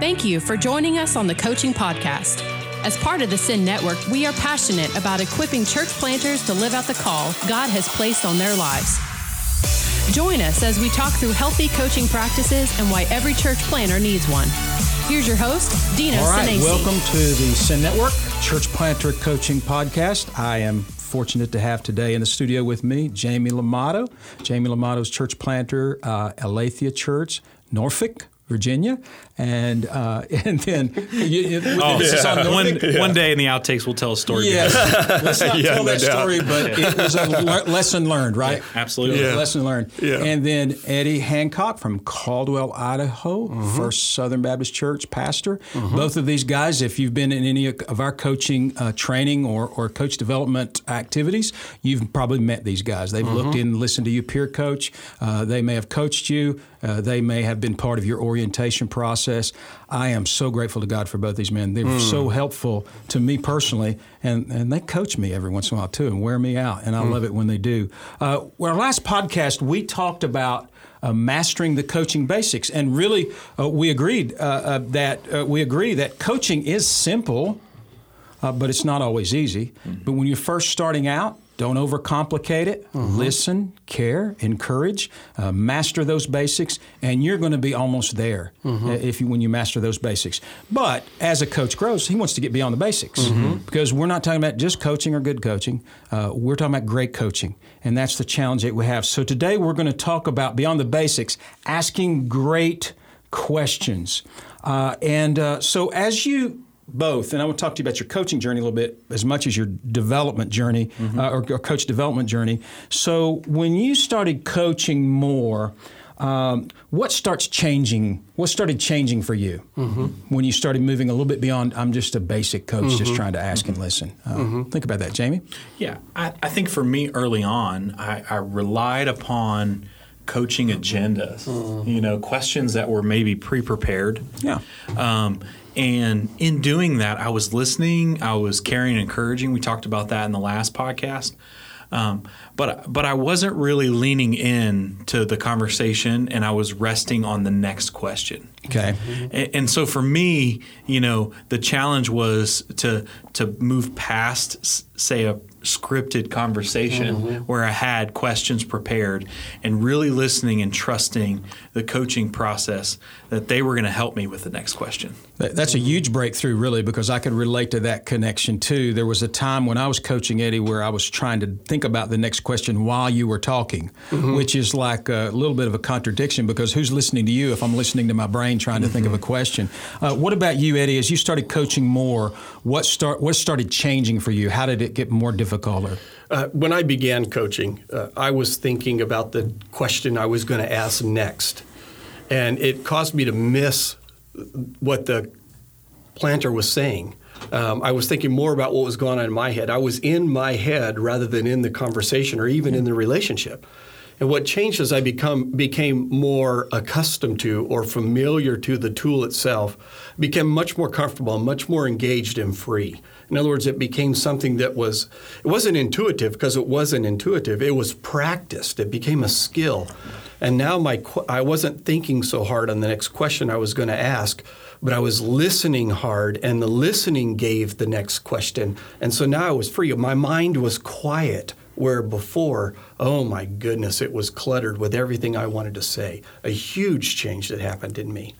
Thank you for joining us on the Coaching Podcast. As part of the Send Network, we are passionate about equipping church planters to live out the call God has placed on their lives. Join us as we talk through healthy coaching practices and why every church planter needs one. Here's your host, Dino All right, welcome to the Send Network Church Planter Coaching Podcast. I am fortunate to have today in the studio with me Jamie Lamato. Jamie Lamato's church planter, uh, Aletheia Church, Norfolk, Virginia, and uh, and then you, Oh, is on yeah. Norfolk. one, one day in the outtakes, we'll tell a story. Yes, let's not Yeah, tell no that doubt. story, but it was a le- lesson learned, right? absolutely. It was a Yeah. lesson learned. Yeah. And then Eddie Hancock from Caldwell, Idaho, Mm-hmm. First Southern Baptist Church pastor. Both of these guys, if you've been in any of our coaching uh, training or, or coach development activities, you've probably met these guys. They've looked Mm-hmm. in, listened to you peer coach. Uh, they may have coached you. Uh, they may have been part of your orientation process. I am so grateful to God for both these men. They were Mm. so helpful to me personally, and, and they coach me every once in a while too and wear me out, and I Mm. love it when they do. Uh, our last podcast, we talked about uh, mastering the coaching basics, and really, uh, we agreed uh, uh, that uh, we agree that coaching is simple, uh, but it's not always easy. But when you're first starting out, don't overcomplicate it. Listen, care, encourage, uh, master those basics, and you're going to be almost there uh, if you when you master those basics. But as a coach grows, he wants to get beyond the basics because we're not talking about just coaching or good coaching. Uh, we're talking about great coaching, and that's the challenge that we have. So today we're going to talk about beyond the basics, asking great questions. Uh, and uh, so as you both, and I want to talk to you about your coaching journey a little bit as much as your development journey uh, or, or coach development journey. So when you started coaching more, um, what starts changing? What started changing for you when you started moving a little bit beyond? I'm just a basic coach, just trying to ask and listen. Uh, Think about that, Jamie. Yeah, I, I think for me early on, I, I relied upon coaching agendas. You know, questions that were maybe pre-prepared. Yeah. Um, and in doing that, I was listening, I was caring and encouraging. We talked about that in the last podcast. Um, but but I wasn't really leaning in to the conversation, and I was resting on the next question. Okay. And, and so for me, you know, the challenge was to to move past, say, a scripted conversation where I had questions prepared, and really listening and trusting the coaching process that they were going to help me with the next question. That- That's a huge breakthrough, really, because I could relate to that connection too. There was a time when I was coaching Eddie where I was trying to think about the next question while you were talking, which is like a little bit of a contradiction because who's listening to you if I'm listening to my brain trying to think of a question? Uh, what about you, Eddie? As you started coaching more, what start what started changing for you? How did it get more difficult? Or, Uh, when I began coaching, uh, I was thinking about the question I was going to ask next. And it caused me to miss what the planter was saying. Um, I was thinking more about what was going on in my head. I was in my head rather than in the conversation or even in the relationship. And what changed as I become became more accustomed to or familiar to the tool itself, became much more comfortable, much more engaged and free. In other words, it became something that was it wasn't intuitive because it wasn't intuitive. It was practiced. It became a skill. And now my, I wasn't thinking so hard on the next question I was going to ask, but I was listening hard, and the listening gave the next question. And so now I was free. My mind was quiet, where before, oh my goodness, it was cluttered with everything I wanted to say. A huge change that happened in me.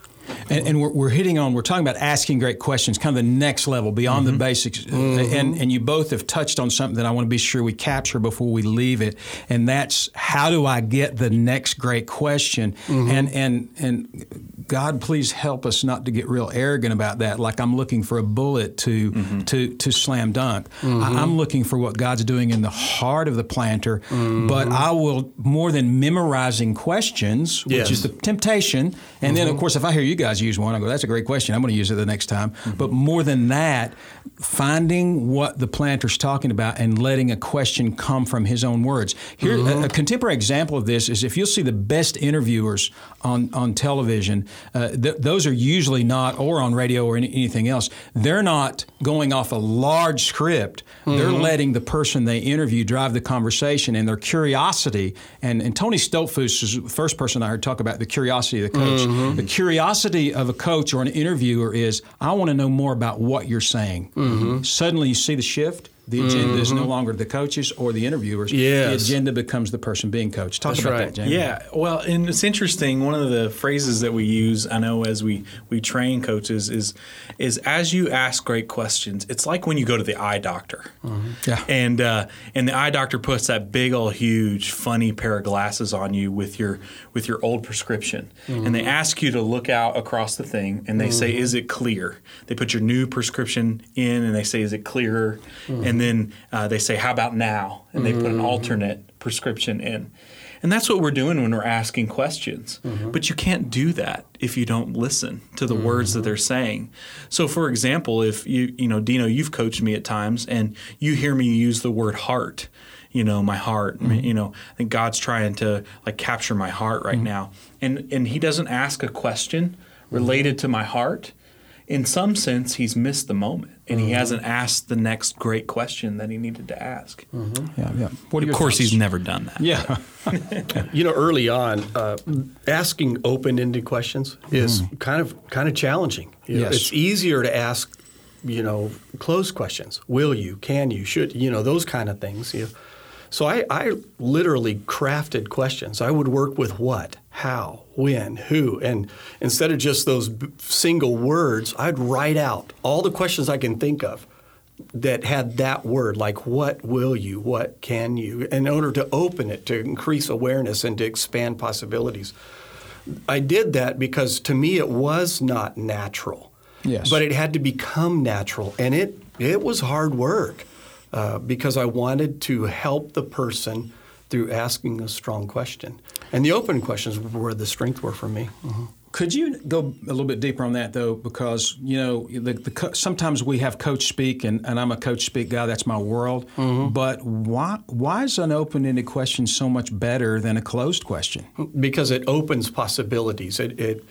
And, and we're, we're hitting on, we're talking about asking great questions, kind of the next level beyond the mm-hmm. basics. Uh, mm-hmm. And, and you both have touched on something that I want to be sure we capture before we leave it. And that's how do I get the next great question? Mm-hmm. And, and, and God, please help us not to get real arrogant about that. Like I'm looking for a bullet to, to, to slam dunk. I, I'm looking for what God's doing in the heart of the planter. But I will, more than memorizing questions, which Yes. is the temptation. And then, of course, if I hear you guys use one, I go, that's a great question. I'm going to use it the next time. But more than that, finding what the planter's talking about and letting a question come from his own words. Here, a, a contemporary example of this is if you'll see the best interviewers on, on television, uh, th- those are usually not, or on radio or any, anything else, they're not going off a large script. Mm-hmm. They're letting the person they interview drive the conversation and their curiosity. And, and Tony Stoltzfus is the first person I heard talk about the curiosity of the coach. Mm-hmm. The curiosity of a coach or an interviewer is, I want to know more about what you're saying. Mm-hmm. Suddenly you see the shift the agenda mm-hmm. is no mm-hmm. longer the coaches or the interviewers. Yes. The agenda becomes the person being coached. Talk That's about right. that, Jamie. Yeah. Well, and it's interesting. One of the phrases that we use, I know, as we we train coaches, is is as you ask great questions. It's like when you go to the eye doctor. Mm-hmm. Yeah. And uh, and the eye doctor puts that big old huge funny pair of glasses on you with your with your old prescription, mm-hmm. and they ask you to look out across the thing, and they say, mm-hmm. "Is it clear?" They put your new prescription in, and they say, "Is it clearer?" Mm-hmm. And then uh, they say, "How about now?" And they mm-hmm. put an mm-hmm. alternate prescription in. And that's what we're doing when we're asking questions. Mm-hmm. But you can't do that if you don't listen to the mm-hmm. words that mm-hmm. they're saying. So for example, if you you know, Dino, you've coached me at times and you hear me use the word heart, you know, my heart, mm-hmm. you know, I think God's trying to like capture my heart right mm-hmm. now. And and he doesn't ask a question related to my heart in some sense, he's missed the moment, and mm-hmm. he hasn't asked the next great question that he needed to ask. Mm-hmm. Yeah, yeah. What of course, thoughts? he's never done that. Yeah. you know, early on, uh, asking open-ended questions is mm. kind of kind of challenging. You yes. it's easier to ask, you know, closed questions. Will you? Can you? Should you know those kind of things? You know, so I, I literally crafted questions. I would work with what, how, when, who, and instead of just those single words, I'd write out all the questions I can think of that had that word, like what will you, what can you, in order to open it, to increase awareness and to expand possibilities. I did that because to me it was not natural. Yes. But it had to become natural, and it it was hard work. Uh, because I wanted to help the person through asking a strong question. And the open questions were the strength were for me. Mm-hmm. Could you go a little bit deeper on that though? Because you know, the, the, sometimes we have coach speak, and, and, I'm a coach speak guy. That's my world. Mm-hmm. But why why is an open-ended question so much better than a closed question? Because it opens possibilities. It it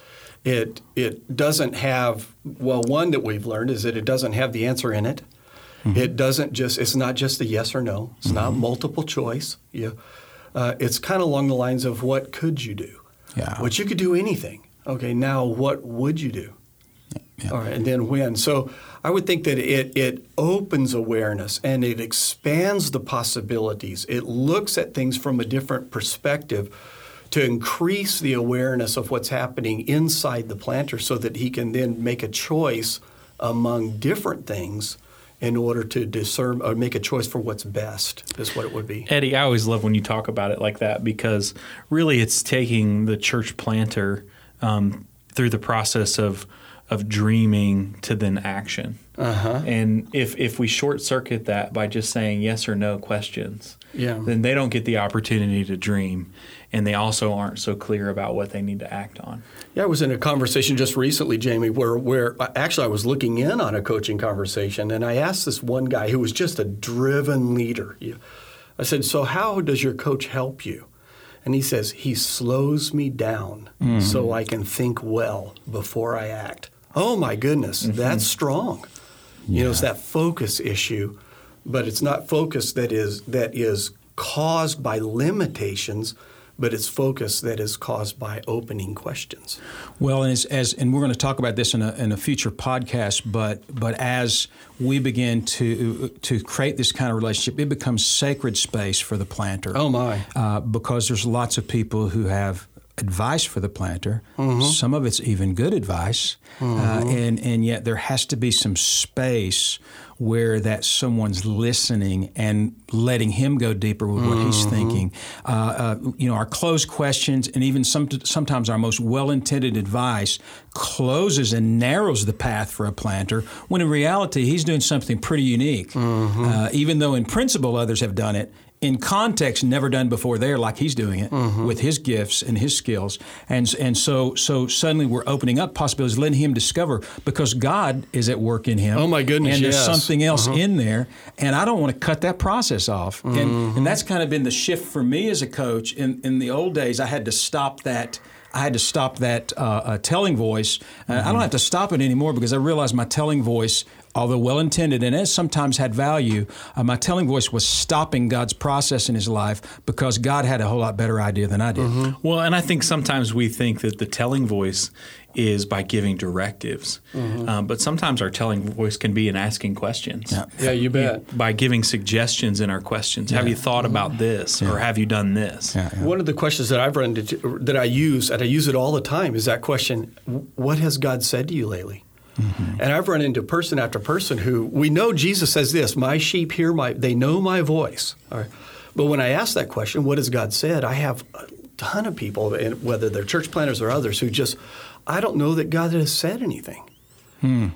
it it doesn't have well. One that we've learned is that it doesn't have the answer in it. Mm-hmm. It doesn't just. It's not just a yes or no. It's mm-hmm. not multiple choice. Yeah, uh, it's kind of along the lines of what could you do? Yeah. What you could do anything. Okay. Now what would you do? Yeah. All right, and then when. So I would think that it it opens awareness and it expands the possibilities. It looks at things from a different perspective to increase the awareness of what's happening inside the planter so that he can then make a choice among different things in order to discern or make a choice for what's best is what it would be. Eddie, I always love when you talk about it like that because really it's taking the church planter um, through the process of of dreaming to then action. Uh-huh. And if if we short circuit that by just saying yes or no questions, yeah. then they don't get the opportunity to dream and they also aren't so clear about what they need to act on. Yeah, I was in a conversation just recently, Jamie, where where actually I was looking in on a coaching conversation, and I asked this one guy who was just a driven leader. I said, "So how does your coach help you?" And he says, "He slows me down mm-hmm. so I can think well before I act." Oh my goodness, mm-hmm. that's strong. Yeah. You know, it's that focus issue, but it's not focus that is that is caused by limitations but it's focus that is caused by opening questions. Well, and as, as, and we're going to talk about this in a, in a future podcast, but but as we begin to to create this kind of relationship, it becomes sacred space for the planter. Oh my! Uh, because there's lots of people who have advice for the planter. Mm-hmm. Some of it's even good advice, mm-hmm. uh, and and yet there has to be some space where that someone's listening and letting him go deeper with what mm-hmm. he's thinking. Uh, uh, you know, our closed questions and even some, sometimes our most well-intended advice closes and narrows the path for a planter when in reality he's doing something pretty unique. Mm-hmm. Uh, even though in principle others have done it, in context never done before there like he's doing it mm-hmm. with his gifts and his skills and and so so suddenly we're opening up possibilities letting him discover because God is at work in him oh my goodness and there's yes. something else uh-huh. in there and I don't want to cut that process off mm-hmm. and and that's kind of been the shift for me as a coach in in the old days I had to stop that I had to stop that uh, uh, telling voice. Uh, I don't have to stop it anymore because I realized my telling voice, although well intended and has sometimes had value, uh, my telling voice was stopping God's process in his life because God had a whole lot better idea than I did. Well, and I think sometimes we think that the telling voice is by giving directives, um, but sometimes our telling voice can be in asking questions. Yeah. Yeah, you bet. By giving suggestions in our questions. Have you thought about this, or have you done this? Yeah, yeah. One of the questions that I've run into that I use, and I use it all the time, is that question: What has God said to you lately? Mm-hmm. And I've run into person after person who we know Jesus says this: "My sheep hear my; they know my voice." All right. But when I ask that question, "What has God said?" I have a ton of people, whether they're church planners or others, who just, I don't know that God has said anything.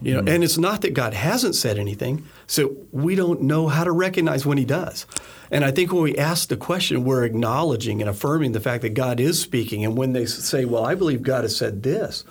You know, and it's not that God hasn't said anything, so we don't know how to recognize when He does. And I think when we ask the question, we're acknowledging and affirming the fact that God is speaking. And when they say, "Well, I believe God has said this,"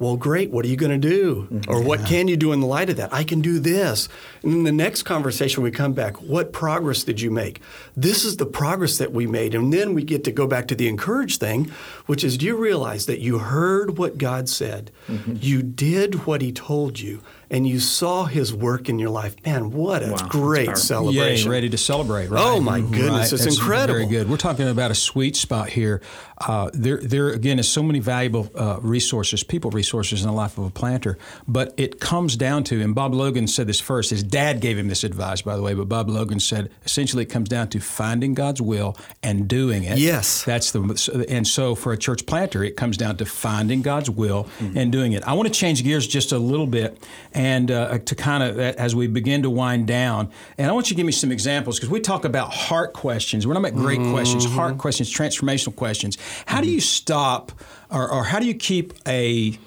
well, great. What are you going to do? Or what can you do in the light of that? I can do this. And then the next conversation we come back. What progress did you make? This is the progress that we made. And then we get to go back to the encourage thing, which is do you realize that you heard what God said? Mm-hmm. You did what He told you, and you saw His work in your life. Man, what a Wow, great celebration. Yay, ready to celebrate, right? Oh, my goodness, it's That's incredible. Very good. We're talking about a sweet spot here. Uh, there, there again is so many valuable uh, resources, people resources in the life of a planter, but it comes down to, and Bob Logan said this first. His dad gave him this advice, by the way, but Bob Logan said essentially it comes down to finding God's will and doing it. Yes. that's the and so for a church planter, it comes down to finding God's will Mm-hmm. and doing it. I want to change gears just a little bit, and uh, to kind of as we begin to wind down, and I want you to give me some examples because we talk about heart questions. We're not about great questions, Mm-hmm. heart questions, transformational questions. How do you stop, or, or how do you keep a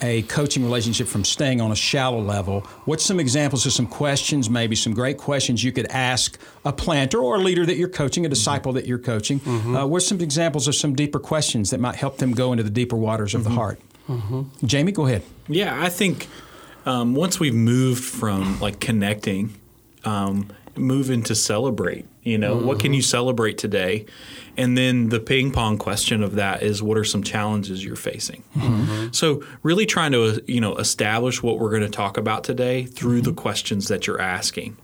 a coaching relationship from staying on a shallow level. What's some examples of some questions, maybe some great questions you could ask a planter or a leader that you're coaching, a disciple that you're coaching? Uh, what's some examples of some deeper questions that might help them go into the deeper waters of the heart? Jamie, go ahead. Yeah, I think um, once we've moved from like connecting, um, move into celebrate. You know, what can you celebrate today? And then the ping pong question of that is, what are some challenges you're facing? So really trying to you know establish what we're going to talk about today through the questions that you're asking,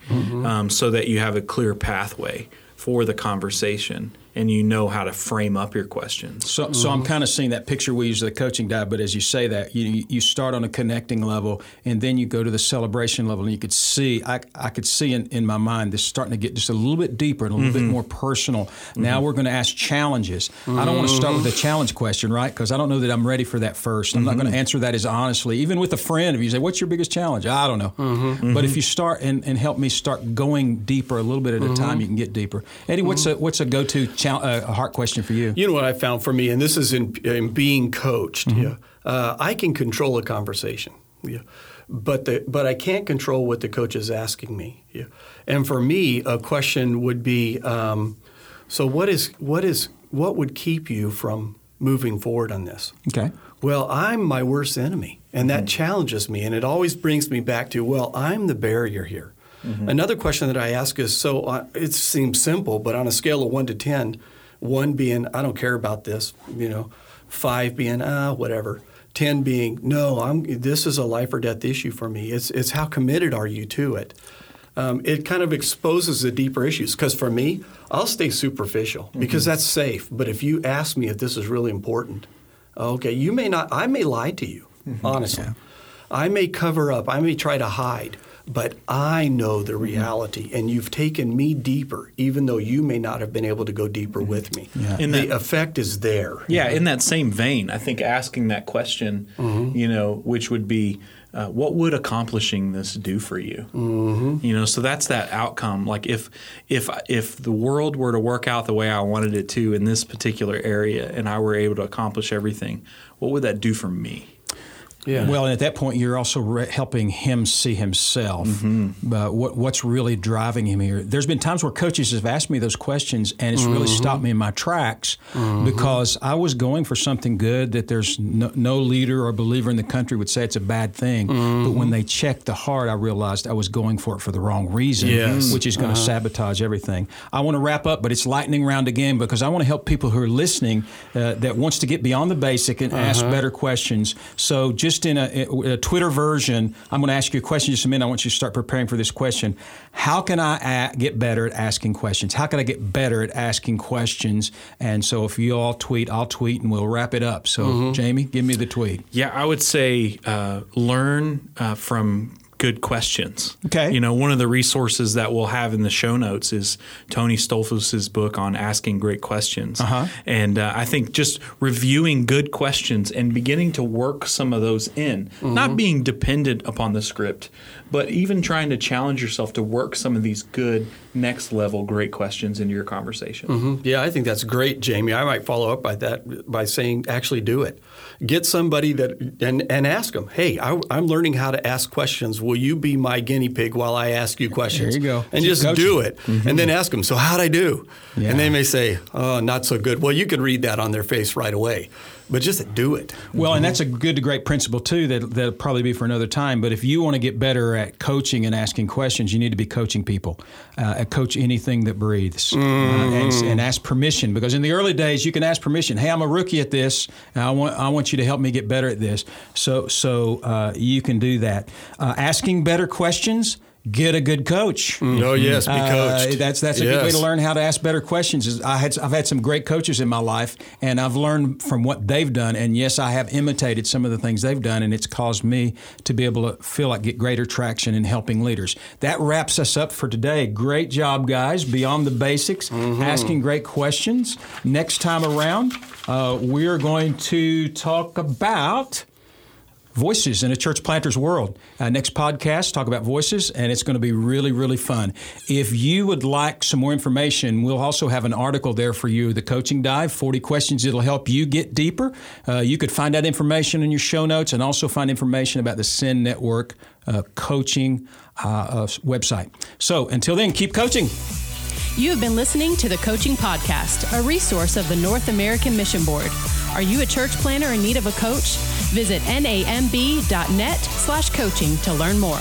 um, so that you have a clear pathway for the conversation and you know how to frame up your questions. So, so I'm mm-hmm. kind of seeing that picture we use the coaching dive, but as you say that, you you start on a connecting level, and then you go to the celebration level, and you could see, I, I could see in, in my mind this starting to get just a little bit deeper and a little bit mm-hmm. more personal. Now mm-hmm. we're going to ask challenges. I don't want to start with a challenge question, right? Because I don't know that I'm ready for that 1st i I'm not going to answer that as honestly. Even with a friend, if you say, "What's your biggest challenge?" I don't know. But if you start and, and help me start going deeper a little bit at a time, you can get deeper. Eddie, what's a what's a go to chal- uh, a heart question for you? You know what I found for me, and this is in, in being coached. Yeah, uh, I can control a conversation. Yeah, but the but I can't control what the coach is asking me. Yeah, and for me, a question would be, um, so what is what is what would keep you from moving forward on this? Okay. Well, I'm my worst enemy, and that challenges me, and it always brings me back to, well, I'm the barrier here. Another question that I ask is so uh, it seems simple, but on a scale of one to 10, one being, I don't care about this, you know, five being, ah, whatever. 10 being, no, I'm, this is a life or death issue for me. It's, it's how committed are you to it? Um, it kind of exposes the deeper issues. Because for me, I'll stay superficial because that's safe. But if you ask me if this is really important, okay, you may not, I may lie to you, honestly. I may cover up, I may try to hide, but I know the reality, and you've taken me deeper, even though you may not have been able to go deeper with me. Yeah. In the that- effect is there. Yeah, in that same vein, I think asking that question, you know, which would be, uh, what would accomplishing this do for you? Mm-hmm. You know, so that's that outcome. Like if if if the world were to work out the way I wanted it to in this particular area, and I were able to accomplish everything, what would that do for me? Yeah. Well, and at that point, you're also re- helping him see himself. Mm-hmm. Uh, what, what's really driving him here? There's been times where coaches have asked me those questions, and it's really Mm-hmm. stopped me in my tracks because I was going for something good that there's no, no leader or believer in the country would say it's a bad thing. But when they checked the heart, I realized I was going for it for the wrong reason, Yes. which is going to sabotage everything. I want to wrap up, but it's lightning round again because I want to help people who are listening uh, that wants to get beyond the basic and ask better questions. So just in a, a Twitter version, I'm going to ask you a question in just a minute. I want you to start preparing for this question. How can I a- get better at asking questions? How can I get better at asking questions? And so if you all tweet, I'll tweet, and we'll wrap it up. So Jamie, give me the tweet. Yeah, I would say uh, learn uh, from good questions. Okay. You know, one of the resources that we'll have in the show notes is Tony Stoltzfus's book on asking great questions. Uh-huh. And uh, I think just reviewing good questions and beginning to work some of those in, not being dependent upon the script, but even trying to challenge yourself to work some of these good next level great questions into your conversation. Yeah, I think that's great, Jamie. I might follow up by that by saying, actually do it. Get somebody that and and ask them. Hey, I, am learning how to ask questions. Will you be my guinea pig while I ask you questions? There you go. And Keep just do it, and then mm-hmm. ask them. So how'd I do? Yeah. And they may say, oh, not so good. Well, you could read that on their face right away, but just do it. Well, and that's a good to great principle too. That that'll probably be for another time. But if you want to get better at coaching and asking questions, you need to be coaching people. Uh, coach anything that breathes, uh, and, and ask permission. Because in the early days, you can ask permission. Hey, I'm a rookie at this. And I want I want you to help me get better at this. So so uh, you can do that. Uh, asking better questions. Get a good coach. Oh yes, be Uh, coached. that's that's a good way to learn how to ask better questions. Is I had I've had some great coaches in my life, and I've learned from what they've done. And yes, I have imitated some of the things they've done, and it's caused me to be able to feel like get greater traction in helping leaders. That wraps us up for today. Great job, guys! Beyond the basics, asking great questions. Next time around, uh, we're going to talk about voices in a church planter's world. Uh, next podcast, talk about voices, and it's going to be really, really fun. If you would like some more information, we'll also have an article there for you, the Coaching Dive 40 questions that'll help you get deeper. Uh, you could find that information in your show notes and also find information about the Send Network uh, coaching uh, uh, website. So until then, keep coaching. You have been listening to the Coaching Podcast, a resource of the North American Mission Board. Are you a church planner in need of a coach? Visit namb.net slash coaching to learn more.